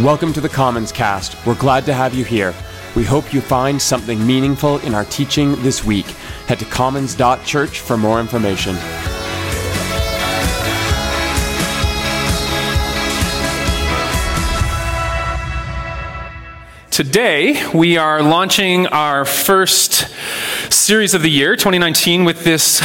Welcome to the Commons Cast. We're glad to have you here. We hope you find something meaningful in our teaching this week. Head to commons.church for more information. Today, we are launching our first series of the year, 2019, with this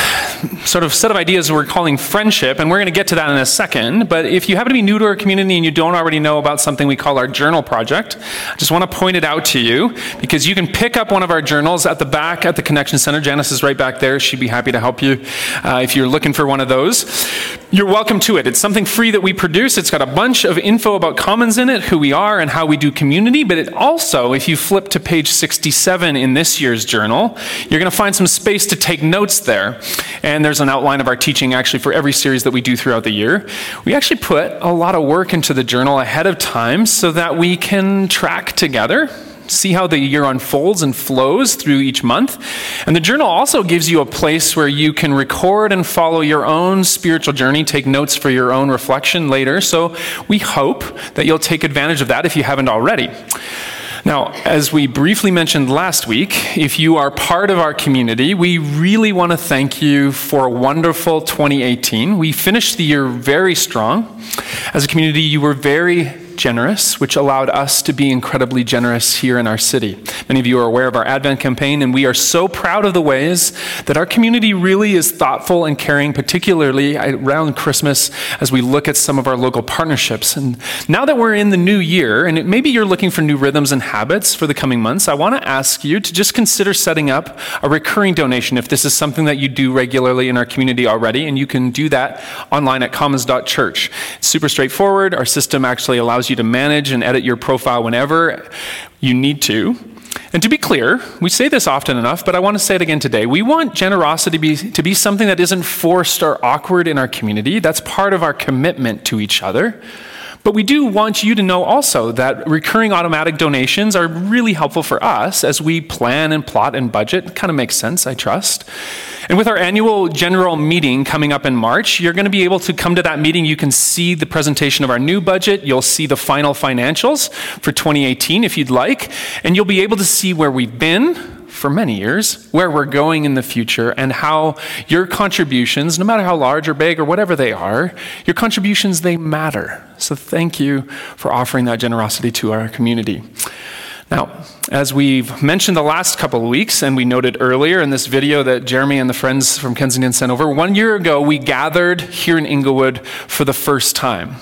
sort of set of ideas we're calling friendship, and we're going to get to that in a second. But if you happen to be new to our community and you don't already know about something we call our journal project, I just want to point it out to you because you can pick up one of our journals at the back at the Connection Center. Janice is right back there. She'd be happy to help you uh, if you're looking for one of those. You're welcome to it. It's something free that we produce. It's got a bunch of info about Commons in it, who we are, and how we do community, but it also if you flip to page 67 in this year's journal, you're going to find some space to take notes there. And there's an outline of our teaching actually for every series that we do throughout the year. We actually put a lot of work into the journal ahead of time so that we can track together see how the year unfolds and flows through each month. And the journal also gives you a place where you can record and follow your own spiritual journey, take notes for your own reflection later. So we hope that you'll take advantage of that if you haven't already. Now, as we briefly mentioned last week, if you are part of our community, we really want to thank you for a wonderful 2018. We finished the year very strong. As a community, you were very generous, which allowed us to be incredibly generous here in our city. Many of you are aware of our Advent campaign, and we are so proud of the ways that our community really is thoughtful and caring, particularly around Christmas as we look at some of our local partnerships. And now that we're in the new year, and maybe you're looking for new rhythms and habits for the coming months, I want to ask you to just consider setting up a recurring donation if this is something that you do regularly in our community already, and you can do that online at commons.church. It's super straightforward. Our system actually allows allows you to manage and edit your profile whenever you need to. And to be clear, we say this often enough, but I want to say it again today. We want generosity to be, to be something that isn't forced or awkward in our community. That's part of our commitment to each other. But we do want you to know also that recurring automatic donations are really helpful for us as we plan and plot and budget. It kind of makes sense, I trust. And with our annual general meeting coming up in March, you're going to be able to come to that meeting. You can see the presentation of our new budget. You'll see the final financials for 2018 if you'd like. And you'll be able to see where we've been, for many years, where we're going in the future, and how your contributions, no matter how large or big or whatever they are, your contributions, they matter. So thank you for offering that generosity to our community. Now, as we've mentioned the last couple of weeks, and we noted earlier in this video that Jeremy and the friends from Kensington sent over, one year ago we gathered here in Inglewood for the first time.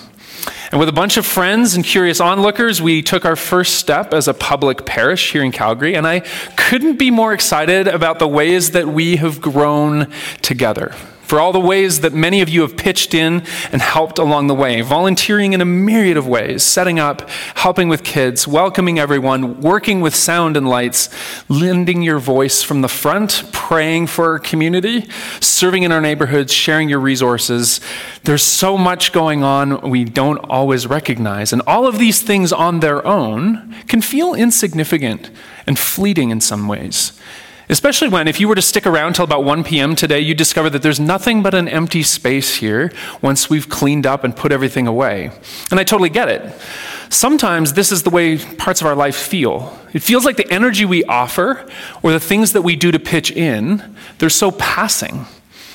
And with a bunch of friends and curious onlookers, we took our first step as a public parish here in Calgary. And I couldn't be more excited about the ways that we have grown together for all the ways that many of you have pitched in and helped along the way, volunteering in a myriad of ways, setting up, helping with kids, welcoming everyone, working with sound and lights, lending your voice from the front, praying for our community, serving in our neighborhoods, sharing your resources. There's so much going on we don't always recognize. And all of these things on their own can feel insignificant and fleeting in some ways. Especially when, if you were to stick around till about 1 p.m. today, you discover that there's nothing but an empty space here once we've cleaned up and put everything away. And I totally get it. Sometimes this is the way parts of our life feel. It feels like the energy we offer or the things that we do to pitch in, they're so passing.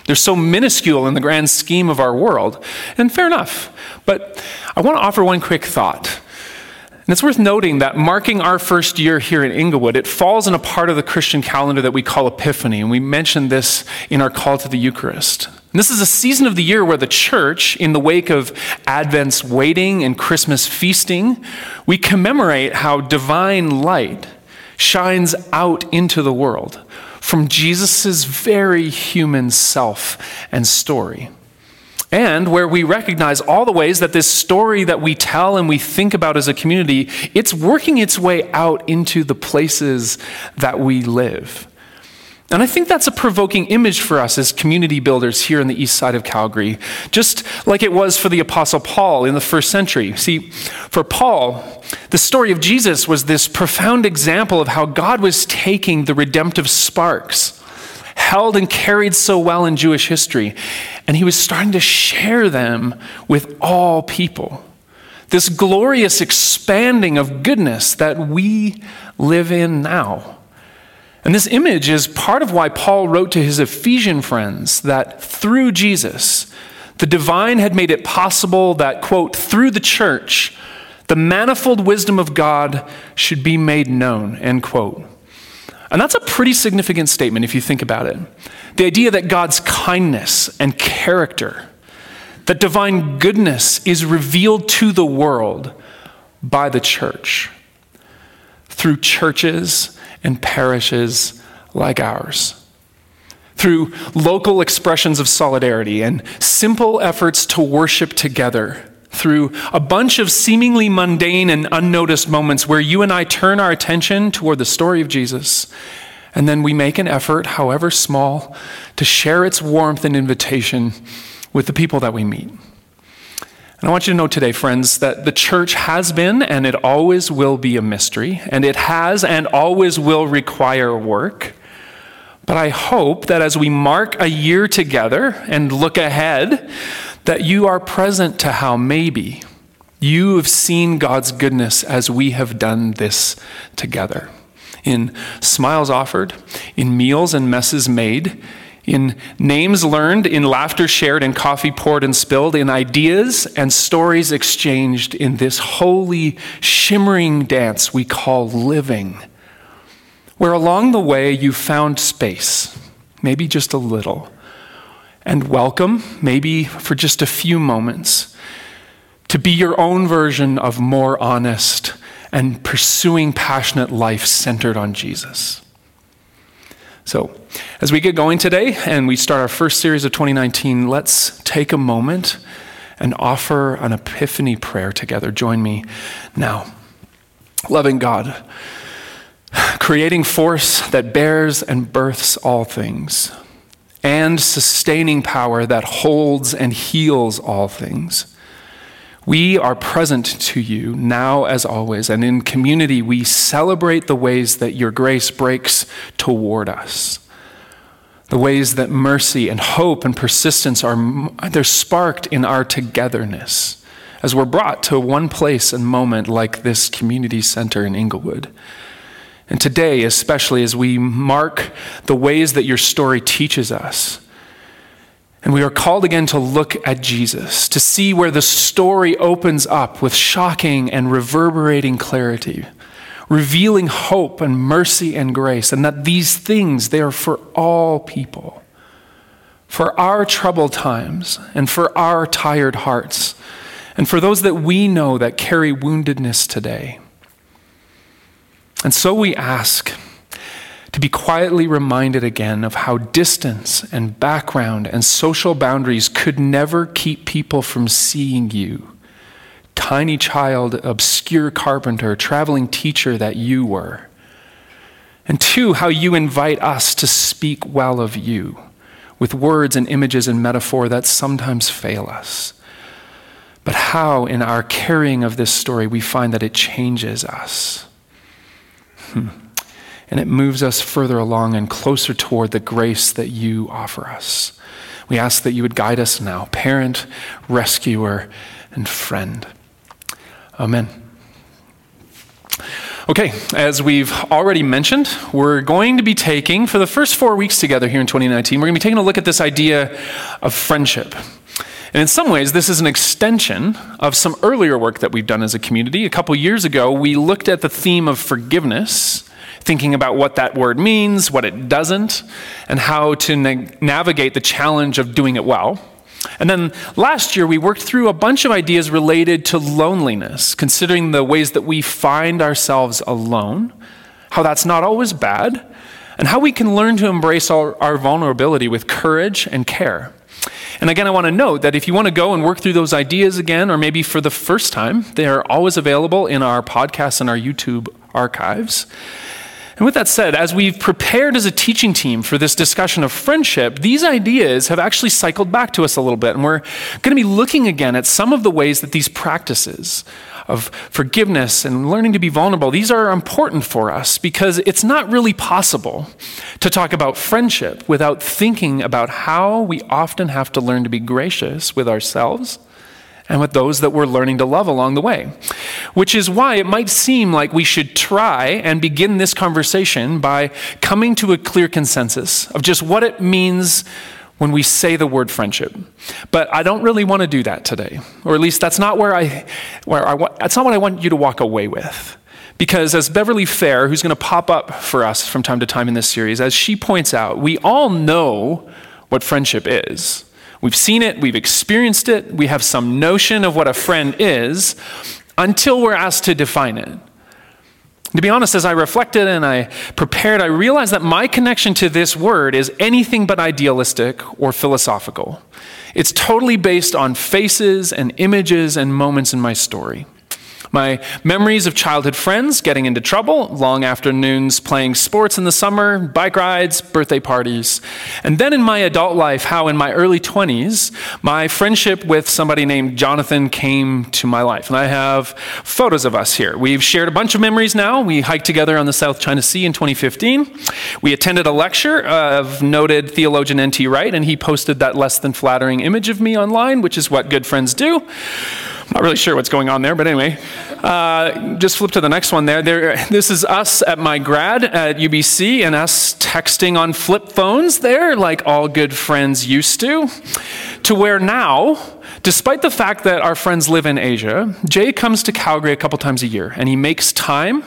They're so minuscule in the grand scheme of our world. And fair enough. But I want to offer one quick thought. And it's worth noting that marking our first year here in Inglewood, it falls in a part of the Christian calendar that we call Epiphany. And we mentioned this in our call to the Eucharist. And this is a season of the year where the church, in the wake of Advent's waiting and Christmas feasting, we commemorate how divine light shines out into the world from Jesus' very human self and story and where we recognize all the ways that this story that we tell and we think about as a community it's working its way out into the places that we live and I think that's a provoking image for us as community builders here in the east side of Calgary, just like it was for the Apostle Paul in the first century. See, for Paul, the story of Jesus was this profound example of how God was taking the redemptive sparks held and carried so well in Jewish history. And he was starting to share them with all people. this glorious expanding of goodness that we live in now. And this image is part of why Paul wrote to his Ephesian friends that through Jesus, the divine had made it possible that, quote, through the church, the manifold wisdom of God should be made known, end quote. And that's a pretty significant statement if you think about it. The idea that God's kindness and character, that divine goodness is revealed to the world by the church through churches and parishes like ours. Through local expressions of solidarity and simple efforts to worship together, through a bunch of seemingly mundane and unnoticed moments where you and I turn our attention toward the story of Jesus, and then we make an effort, however small, to share its warmth and invitation with the people that we meet. And I want you to know today, friends, that the church has been and it always will be a mystery, and it has and always will require work. But I hope that as we mark a year together and look ahead, that you are present to how maybe you have seen God's goodness as we have done this together. In smiles offered, in meals and messes made, in names learned, in laughter shared, in coffee poured and spilled, in ideas and stories exchanged in this holy, shimmering dance we call living, where along the way you found space, maybe just a little, and welcome, maybe for just a few moments, to be your own version of more honest and pursuing passionate life centered on Jesus. So, as we get going today and we start our first series of 2019, let's take a moment and offer an epiphany prayer together. Join me now. Loving God, creating force that bears and births all things, and sustaining power that holds and heals all things. We are present to you now as always, and in community we celebrate the ways that your grace breaks toward us. The ways that mercy and hope and persistence are they're sparked in our togetherness as we're brought to one place and moment like this community center in Inglewood. And today, especially as we mark the ways that your story teaches us, and we are called again to look at Jesus, to see where the story opens up with shocking and reverberating clarity, revealing hope and mercy and grace, and that these things, they are for all people, for our troubled times, and for our tired hearts, and for those that we know that carry woundedness today. And so we ask, to be quietly reminded again of how distance and background and social boundaries could never keep people from seeing you. Tiny child, obscure carpenter, traveling teacher that you were. And two, how you invite us to speak well of you with words and images and metaphor that sometimes fail us. But how, in our carrying of this story, we find that it changes us. Hmm and it moves us further along and closer toward the grace that you offer us. We ask that you would guide us now, parent, rescuer, and friend. Amen. Okay, as we've already mentioned, we're going to be taking, for the first four weeks together here in 2019, we're going to be taking a look at this idea of friendship. And in some ways, this is an extension of some earlier work that we've done as a community. A couple years ago, we looked at the theme of forgiveness thinking about what that word means, what it doesn't, and how to na- navigate the challenge of doing it well. And then last year, we worked through a bunch of ideas related to loneliness, considering the ways that we find ourselves alone, how that's not always bad, and how we can learn to embrace our, our vulnerability with courage and care. And again, I want to note that if you want to go and work through those ideas again, or maybe for the first time, they are always available in our podcasts and our YouTube archives. And with that said, as we've prepared as a teaching team for this discussion of friendship, these ideas have actually cycled back to us a little bit. And we're going to be looking again at some of the ways that these practices of forgiveness and learning to be vulnerable, these are important for us because it's not really possible to talk about friendship without thinking about how we often have to learn to be gracious with ourselves and with those that we're learning to love along the way. Which is why it might seem like we should try and begin this conversation by coming to a clear consensus of just what it means when we say the word friendship. But I don't really want to do that today, or at least that's not where I, where I, want, that's not what I want you to walk away with. Because as Beverley Fehr, who's going to pop up for us from time to time in this series, as she points out, we all know what friendship is. We've seen it, we've experienced it, we have some notion of what a friend is until we're asked to define it. To be honest, as I reflected and I prepared, I realized that my connection to this word is anything but idealistic or philosophical. It's totally based on faces and images and moments in my story. My memories of childhood friends getting into trouble, long afternoons playing sports in the summer, bike rides, birthday parties. And then in my adult life, how in my early 20s, my friendship with somebody named Jonathan came to my life. And I have photos of us here. We've shared a bunch of memories now. We hiked together on the South China Sea in 2015. We attended a lecture of noted theologian N.T. Wright, and he posted that less than flattering image of me online, which is what good friends do. Not really sure what's going on there, but anyway, uh, just flip to the next one there. there. This is us at my grad at UBC and us texting on flip phones there, like all good friends used to. To where now, despite the fact that our friends live in Asia, Jay comes to Calgary a couple times a year and he makes time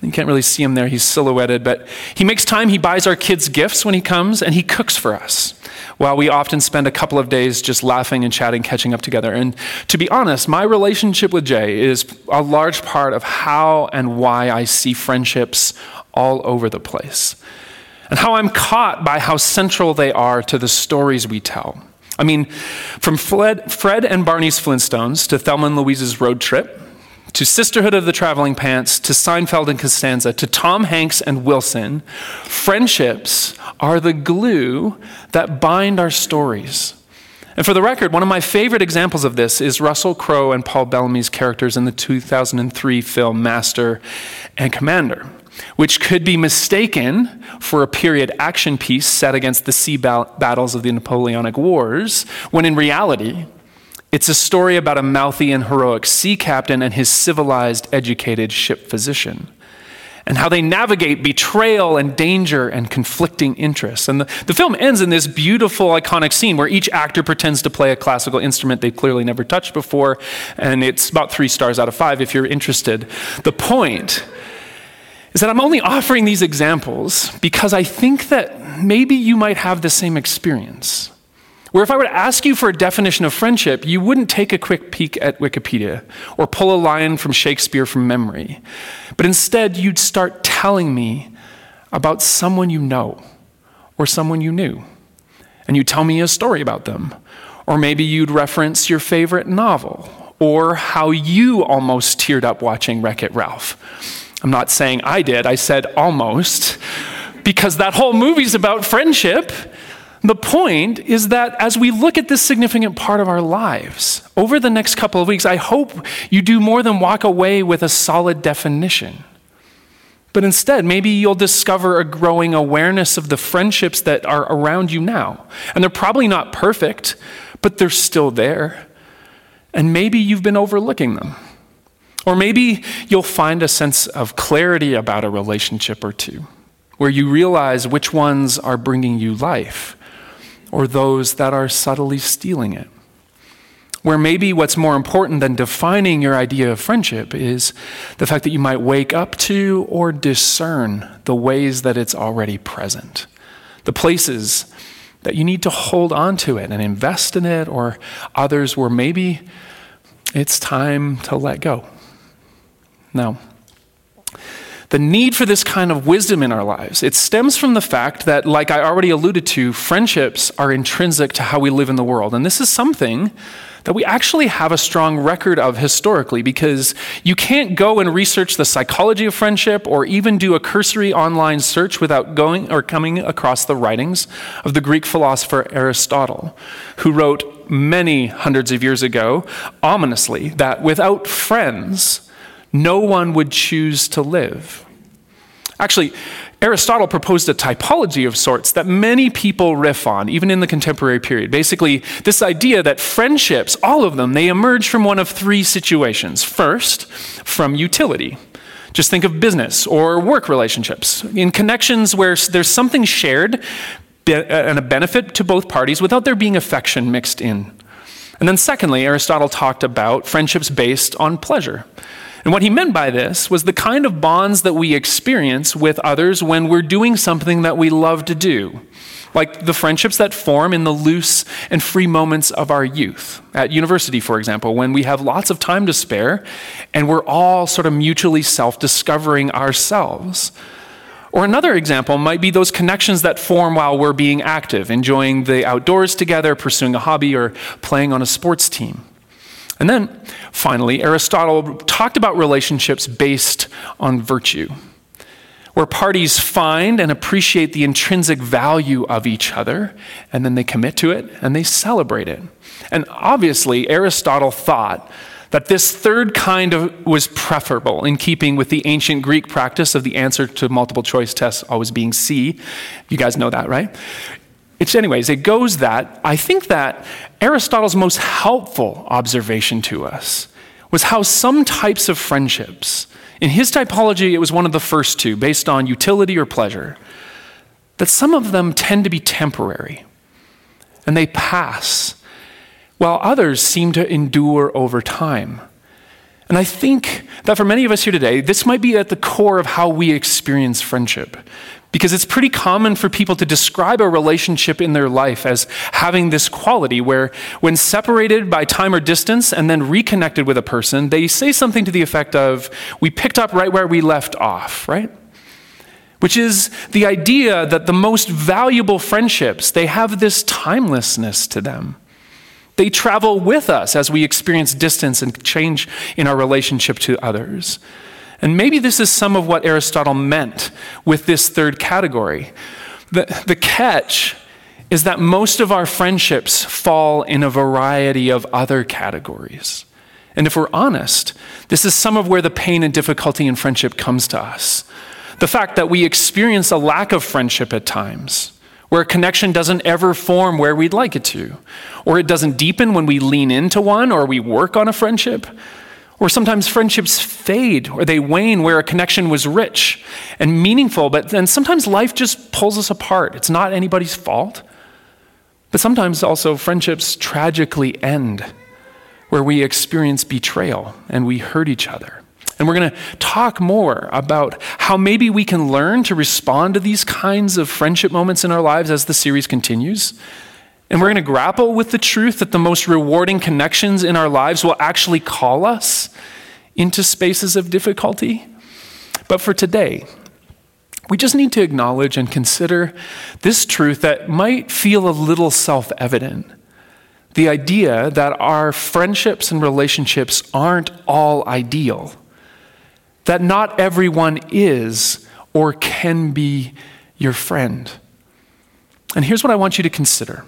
you can't really see him there, he's silhouetted, but he makes time, he buys our kids gifts when he comes, and he cooks for us while we often spend a couple of days just laughing and chatting, catching up together. And to be honest, my relationship with Jay is a large part of how and why I see friendships all over the place, and how I'm caught by how central they are to the stories we tell. I mean, from Fred, Fred and Barney's Flintstones to Thelma and Louise's road trip, to Sisterhood of the Traveling Pants, to Seinfeld and Costanza, to Tom Hanks and Wilson, friendships are the glue that bind our stories. And for the record, one of my favorite examples of this is Russell Crowe and Paul Bettany's characters in the 2003 film Master and Commander, which could be mistaken for a period action piece set against the sea battles of the Napoleonic Wars, when in reality, it's a story about a mouthy and heroic sea captain and his civilized, educated ship physician, and how they navigate betrayal and danger and conflicting interests. And the, the film ends in this beautiful, iconic scene where each actor pretends to play a classical instrument they've clearly never touched before, and it's about three stars out of five if you're interested. The point is that I'm only offering these examples because I think that maybe you might have the same experience. Where if I were to ask you for a definition of friendship, you wouldn't take a quick peek at Wikipedia or pull a line from Shakespeare from memory, but instead you'd start telling me about someone you know or someone you knew. And you'd tell me a story about them. Or maybe you'd reference your favorite novel or how you almost teared up watching Wreck It Ralph. I'm not saying I did, I said almost, because that whole movie's about friendship. The point is that as we look at this significant part of our lives, over the next couple of weeks, I hope you do more than walk away with a solid definition. But instead, maybe you'll discover a growing awareness of the friendships that are around you now. And they're probably not perfect, but they're still there. And maybe you've been overlooking them. Or maybe you'll find a sense of clarity about a relationship or two, where you realize which ones are bringing you life or those that are subtly stealing it. Where maybe what's more important than defining your idea of friendship is the fact that you might wake up to or discern the ways that it's already present, the places that you need to hold on to it and invest in it, or others where maybe it's time to let go. Now, the need for this kind of wisdom in our lives. It stems from the fact that, like I already alluded to, friendships are intrinsic to how we live in the world. And this is something that we actually have a strong record of historically because you can't go and research the psychology of friendship or even do a cursory online search without going or coming across the writings of the Greek philosopher Aristotle, who wrote many hundreds of years ago, ominously, that without friends, no one would choose to live. Actually, Aristotle proposed a typology of sorts that many people riff on, even in the contemporary period. Basically, this idea that friendships, all of them, they emerge from one of three situations. First, from utility. Just think of business or work relationships. In connections where there's something shared uh, and a benefit to both parties without there being affection mixed in. And then, secondly, Aristotle talked about friendships based on pleasure. And what he meant by this was the kind of bonds that we experience with others when we're doing something that we love to do, like the friendships that form in the loose and free moments of our youth. At university, for example, when we have lots of time to spare and we're all sort of mutually self discovering ourselves. Or another example might be those connections that form while we're being active, enjoying the outdoors together, pursuing a hobby, or playing on a sports team. And then, finally, Aristotle talked about relationships based on virtue, where parties find and appreciate the intrinsic value of each other, and then they commit to it and they celebrate it. And obviously, Aristotle thought that this third kind of was preferable in keeping with the ancient Greek practice of the answer to multiple choice tests always being C. You guys know that, right? It's, anyways, it goes that I think that Aristotle's most helpful observation to us was how some types of friendships, in his typology, it was one of the first two, based on utility or pleasure, that some of them tend to be temporary and they pass, while others seem to endure over time. And I think that for many of us here today, this might be at the core of how we experience friendship. Because it's pretty common for people to describe a relationship in their life as having this quality where, when separated by time or distance and then reconnected with a person, they say something to the effect of, We picked up right where we left off, right? Which is the idea that the most valuable friendships, they have this timelessness to them. They travel with us as we experience distance and change in our relationship to others. And maybe this is some of what Aristotle meant with this third category. The, the catch is that most of our friendships fall in a variety of other categories. And if we're honest, this is some of where the pain and difficulty in friendship comes to us. The fact that we experience a lack of friendship at times, where a connection doesn't ever form where we'd like it to, or it doesn't deepen when we lean into one or we work on a friendship, or sometimes friendships fade or they wane where a connection was rich and meaningful, but then sometimes life just pulls us apart. It's not anybody's fault. But sometimes also friendships tragically end where we experience betrayal and we hurt each other. And we're going to talk more about how maybe we can learn to respond to these kinds of friendship moments in our lives as the series continues. And we're going to grapple with the truth that the most rewarding connections in our lives will actually call us into spaces of difficulty. But for today, we just need to acknowledge and consider this truth that might feel a little self evident. The idea that our friendships and relationships aren't all ideal, that not everyone is or can be your friend. And here's what I want you to consider.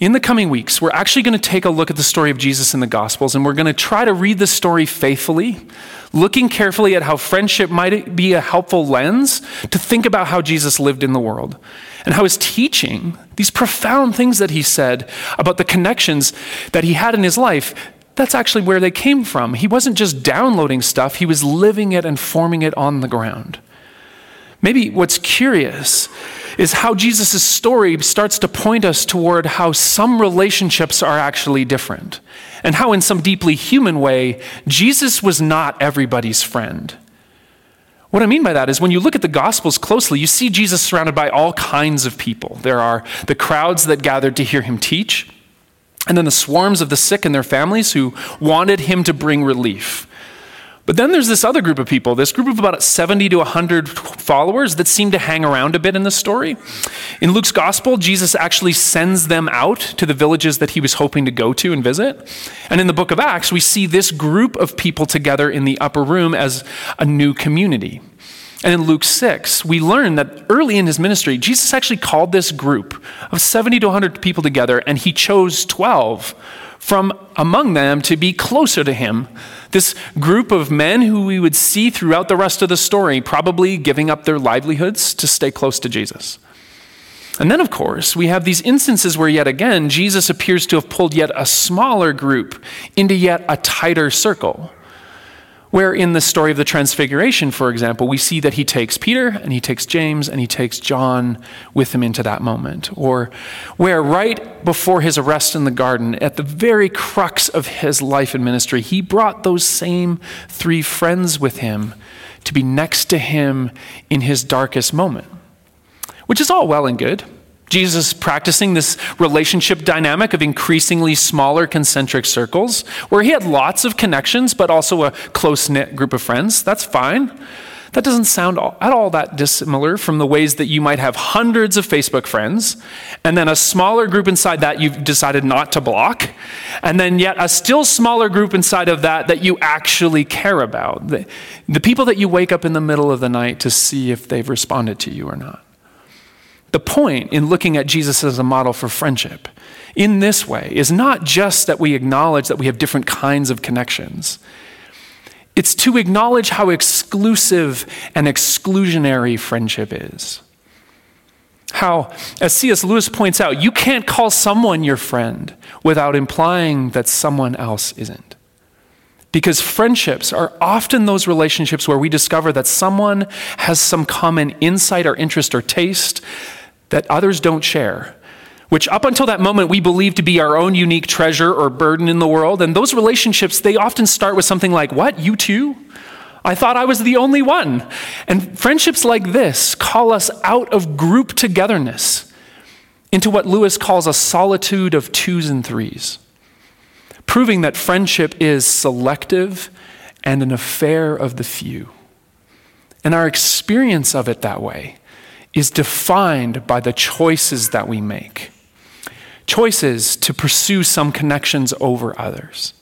In the coming weeks, we're actually going to take a look at the story of Jesus in the Gospels, and we're going to try to read the story faithfully, looking carefully at how friendship might be a helpful lens to think about how Jesus lived in the world and how his teaching, these profound things that he said about the connections that he had in his life, that's actually where they came from. He wasn't just downloading stuff, he was living it and forming it on the ground. Maybe what's curious is how Jesus' story starts to point us toward how some relationships are actually different, and how, in some deeply human way, Jesus was not everybody's friend. What I mean by that is when you look at the Gospels closely, you see Jesus surrounded by all kinds of people. There are the crowds that gathered to hear him teach, and then the swarms of the sick and their families who wanted him to bring relief. But then there's this other group of people, this group of about 70 to 100 followers that seem to hang around a bit in the story. In Luke's gospel, Jesus actually sends them out to the villages that he was hoping to go to and visit. And in the book of Acts, we see this group of people together in the upper room as a new community. And in Luke 6, we learn that early in his ministry, Jesus actually called this group of 70 to 100 people together, and he chose 12 from among them to be closer to him. This group of men who we would see throughout the rest of the story, probably giving up their livelihoods to stay close to Jesus. And then, of course, we have these instances where, yet again, Jesus appears to have pulled yet a smaller group into yet a tighter circle. Where in the story of the Transfiguration, for example, we see that he takes Peter and he takes James and he takes John with him into that moment. Or where right before his arrest in the garden, at the very crux of his life and ministry, he brought those same three friends with him to be next to him in his darkest moment. Which is all well and good. Jesus practicing this relationship dynamic of increasingly smaller concentric circles, where he had lots of connections, but also a close knit group of friends. That's fine. That doesn't sound at all that dissimilar from the ways that you might have hundreds of Facebook friends, and then a smaller group inside that you've decided not to block, and then yet a still smaller group inside of that that you actually care about. The, the people that you wake up in the middle of the night to see if they've responded to you or not. The point in looking at Jesus as a model for friendship in this way is not just that we acknowledge that we have different kinds of connections. It's to acknowledge how exclusive and exclusionary friendship is. How, as C.S. Lewis points out, you can't call someone your friend without implying that someone else isn't. Because friendships are often those relationships where we discover that someone has some common insight or interest or taste that others don't share, which up until that moment we believe to be our own unique treasure or burden in the world. And those relationships, they often start with something like, What, you too? I thought I was the only one. And friendships like this call us out of group togetherness into what Lewis calls a solitude of twos and threes, proving that friendship is selective and an affair of the few. And our experience of it that way is defined by the choices that we make. Choices to pursue some connections over others.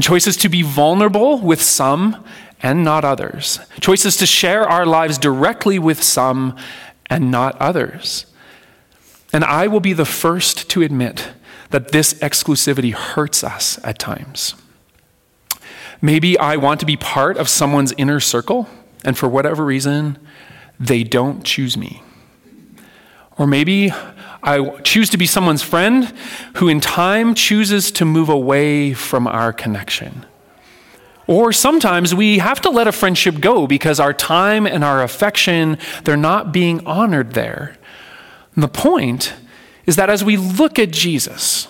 Choices to be vulnerable with some and not others. Choices to share our lives directly with some and not others. And I will be the first to admit that this exclusivity hurts us at times. Maybe I want to be part of someone's inner circle, and for whatever reason, they don't choose me. Or maybe I choose to be someone's friend who, in time, chooses to move away from our connection. Or sometimes we have to let a friendship go because our time and our affection, they're not being honored there. And the point is that as we look at Jesus,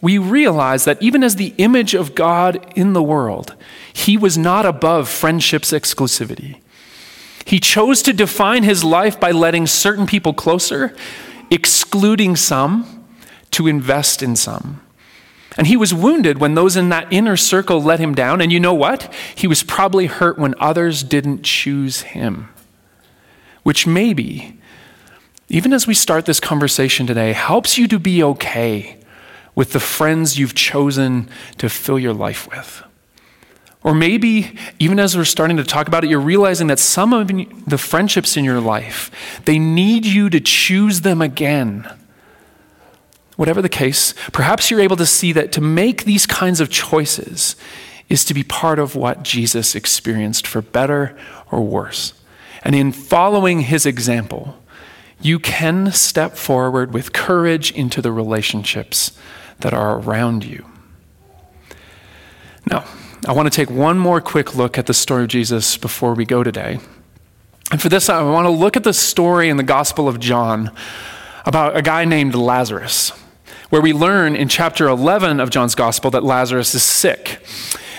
we realize that even as the image of God in the world, he was not above friendship's exclusivity. He chose to define his life by letting certain people closer, excluding some to invest in some. And he was wounded when those in that inner circle let him down. And you know what? He was probably hurt when others didn't choose him. Which maybe, even as we start this conversation today, helps you to be okay with the friends you've chosen to fill your life with. Or maybe, even as we're starting to talk about it, you're realizing that some of the friendships in your life, they need you to choose them again. Whatever the case, perhaps you're able to see that to make these kinds of choices is to be part of what Jesus experienced for better or worse. And in following his example, you can step forward with courage into the relationships that are around you. Now, I want to take one more quick look at the story of Jesus before we go today. And for this, I want to look at the story in the Gospel of John about a guy named Lazarus, where we learn in chapter 11 of John's Gospel that Lazarus is sick.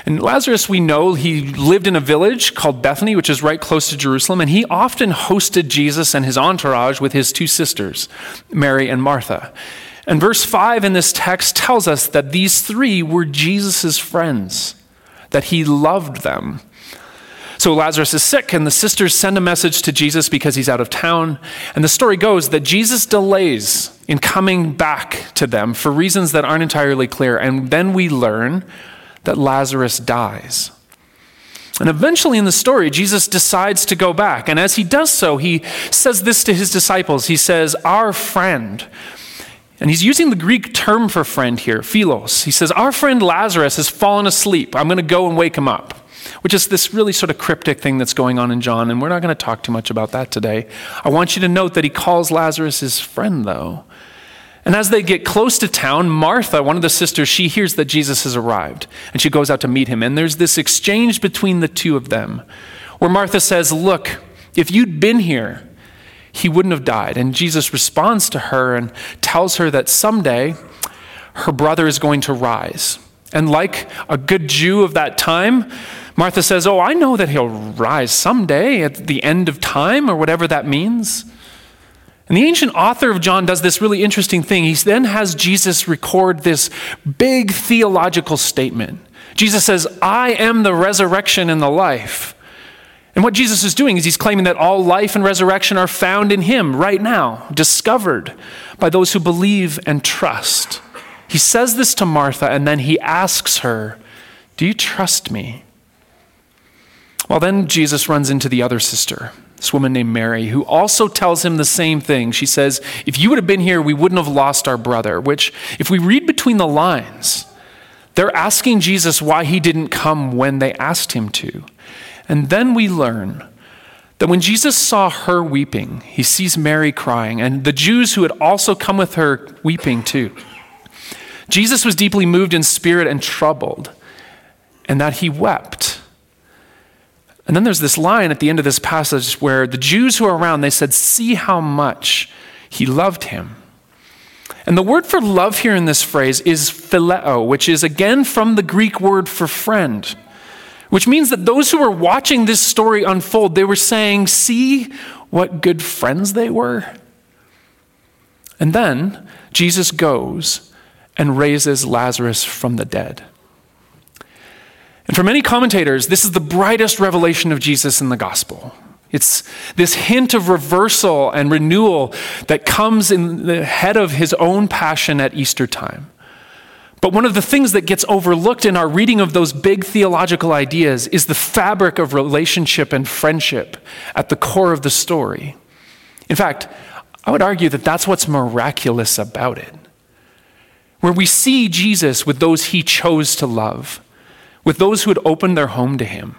And Lazarus, we know he lived in a village called Bethany, which is right close to Jerusalem, and he often hosted Jesus and his entourage with his two sisters, Mary and Martha. And verse 5 in this text tells us that these three were Jesus' friends that he loved them. So Lazarus is sick, and the sisters send a message to Jesus because he's out of town. And the story goes that Jesus delays in coming back to them for reasons that aren't entirely clear. And then we learn that Lazarus dies. And eventually in the story, Jesus decides to go back. And as he does so, he says this to his disciples He says, Our friend And he's using the Greek term for friend here, philos. He says, Our friend Lazarus has fallen asleep. I'm going to go and wake him up, which is this really sort of cryptic thing that's going on in John. And we're not going to talk too much about that today. I want you to note that he calls Lazarus his friend, though. And as they get close to town, Martha, one of the sisters, she hears that Jesus has arrived and she goes out to meet him. And there's this exchange between the two of them where Martha says, Look, if you'd been here, he wouldn't have died. And Jesus responds to her and tells her that someday her brother is going to rise. And like a good Jew of that time, Martha says, Oh, I know that he'll rise someday at the end of time, or whatever that means. And the ancient author of John does this really interesting thing. He then has Jesus record this big theological statement. Jesus says, I am the resurrection and the life. And what Jesus is doing is he's claiming that all life and resurrection are found in him right now, discovered by those who believe and trust. He says this to Martha, and then he asks her, Do you trust me? Well, then Jesus runs into the other sister, this woman named Mary, who also tells him the same thing. She says, If you would have been here, we wouldn't have lost our brother. Which, if we read between the lines, they're asking Jesus why he didn't come when they asked him to. And then we learn that when Jesus saw her weeping, he sees Mary crying, and the Jews who had also come with her weeping too. Jesus was deeply moved in spirit and troubled, and that he wept. And then there's this line at the end of this passage where the Jews who are around, they said, See how much he loved him. And the word for love here in this phrase is phileo, which is again from the Greek word for friend. Which means that those who were watching this story unfold, they were saying, See what good friends they were. And then Jesus goes and raises Lazarus from the dead. And for many commentators, this is the brightest revelation of Jesus in the gospel. It's this hint of reversal and renewal that comes in the head of his own passion at Easter time. But one of the things that gets overlooked in our reading of those big theological ideas is the fabric of relationship and friendship at the core of the story. In fact, I would argue that that's what's miraculous about it. Where we see Jesus with those he chose to love, with those who had opened their home to him.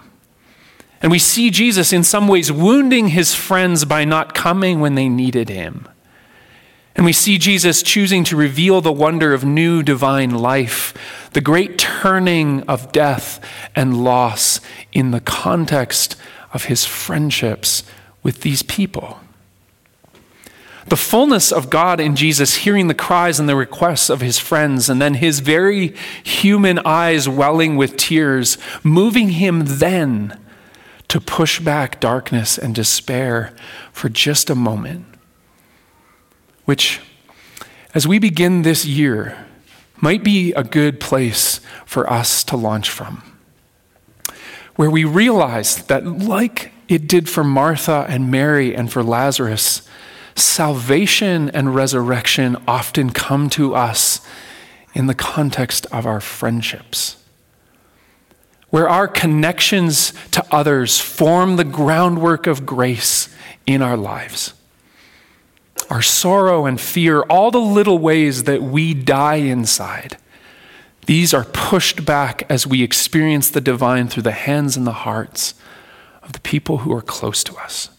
And we see Jesus in some ways wounding his friends by not coming when they needed him. And we see Jesus choosing to reveal the wonder of new divine life, the great turning of death and loss in the context of his friendships with these people. The fullness of God in Jesus, hearing the cries and the requests of his friends, and then his very human eyes welling with tears, moving him then to push back darkness and despair for just a moment which, as we begin this year, might be a good place for us to launch from. Where we realize that, like it did for Martha and Mary and for Lazarus, salvation and resurrection often come to us in the context of our friendships. Where our connections to others form the groundwork of grace in our lives our sorrow and fear, all the little ways that we die inside, these are pushed back as we experience the divine through the hands and the hearts of the people who are close to us.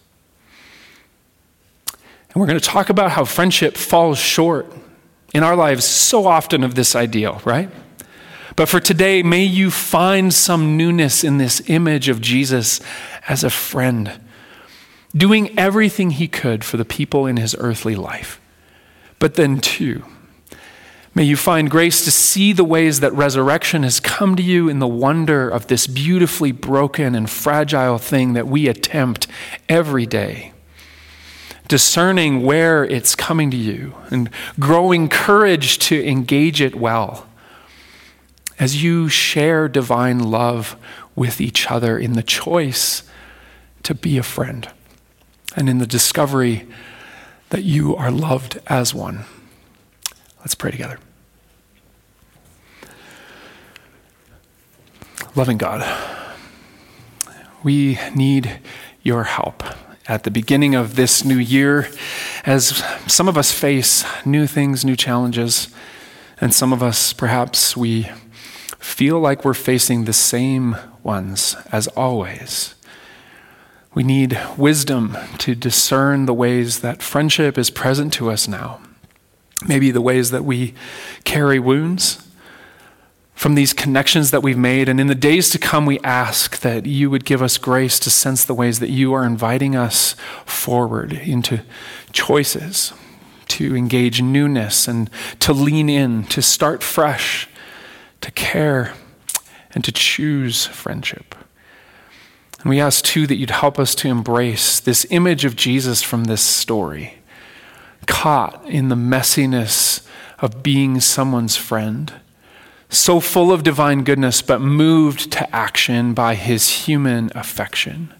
And we're going to talk about how friendship falls short in our lives so often of this ideal, right? But for today, may you find some newness in this image of Jesus as a friend doing everything he could for the people in his earthly life. But then, too, may you find grace to see the ways that resurrection has come to you in the wonder of this beautifully broken and fragile thing that we attempt every day. Discerning where it's coming to you and growing courage to engage it well as you share divine love with each other in the choice to be a friend and in the discovery that you are loved as one. Let's pray together. Loving God, we need your help at the beginning of this new year as some of us face new things, new challenges, and some of us perhaps we feel like we're facing the same ones as always. We need wisdom to discern the ways that friendship is present to us now. Maybe the ways that we carry wounds from these connections that we've made. And in the days to come, we ask that you would give us grace to sense the ways that you are inviting us forward into choices, to engage newness and to lean in, to start fresh, to care, and to choose friendship. And we ask too that you'd help us to embrace this image of Jesus from this story, caught in the messiness of being someone's friend so full of divine goodness, but moved to action by his human affection.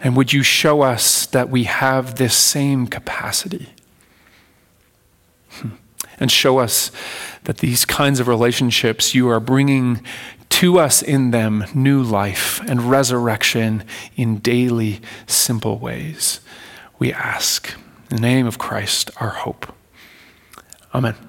And would you show us that we have this same capacity? Hmm. And show us that these kinds of relationships, you are bringing to us in them new life and resurrection in daily, simple ways. We ask. In the name of Christ, our hope. Amen.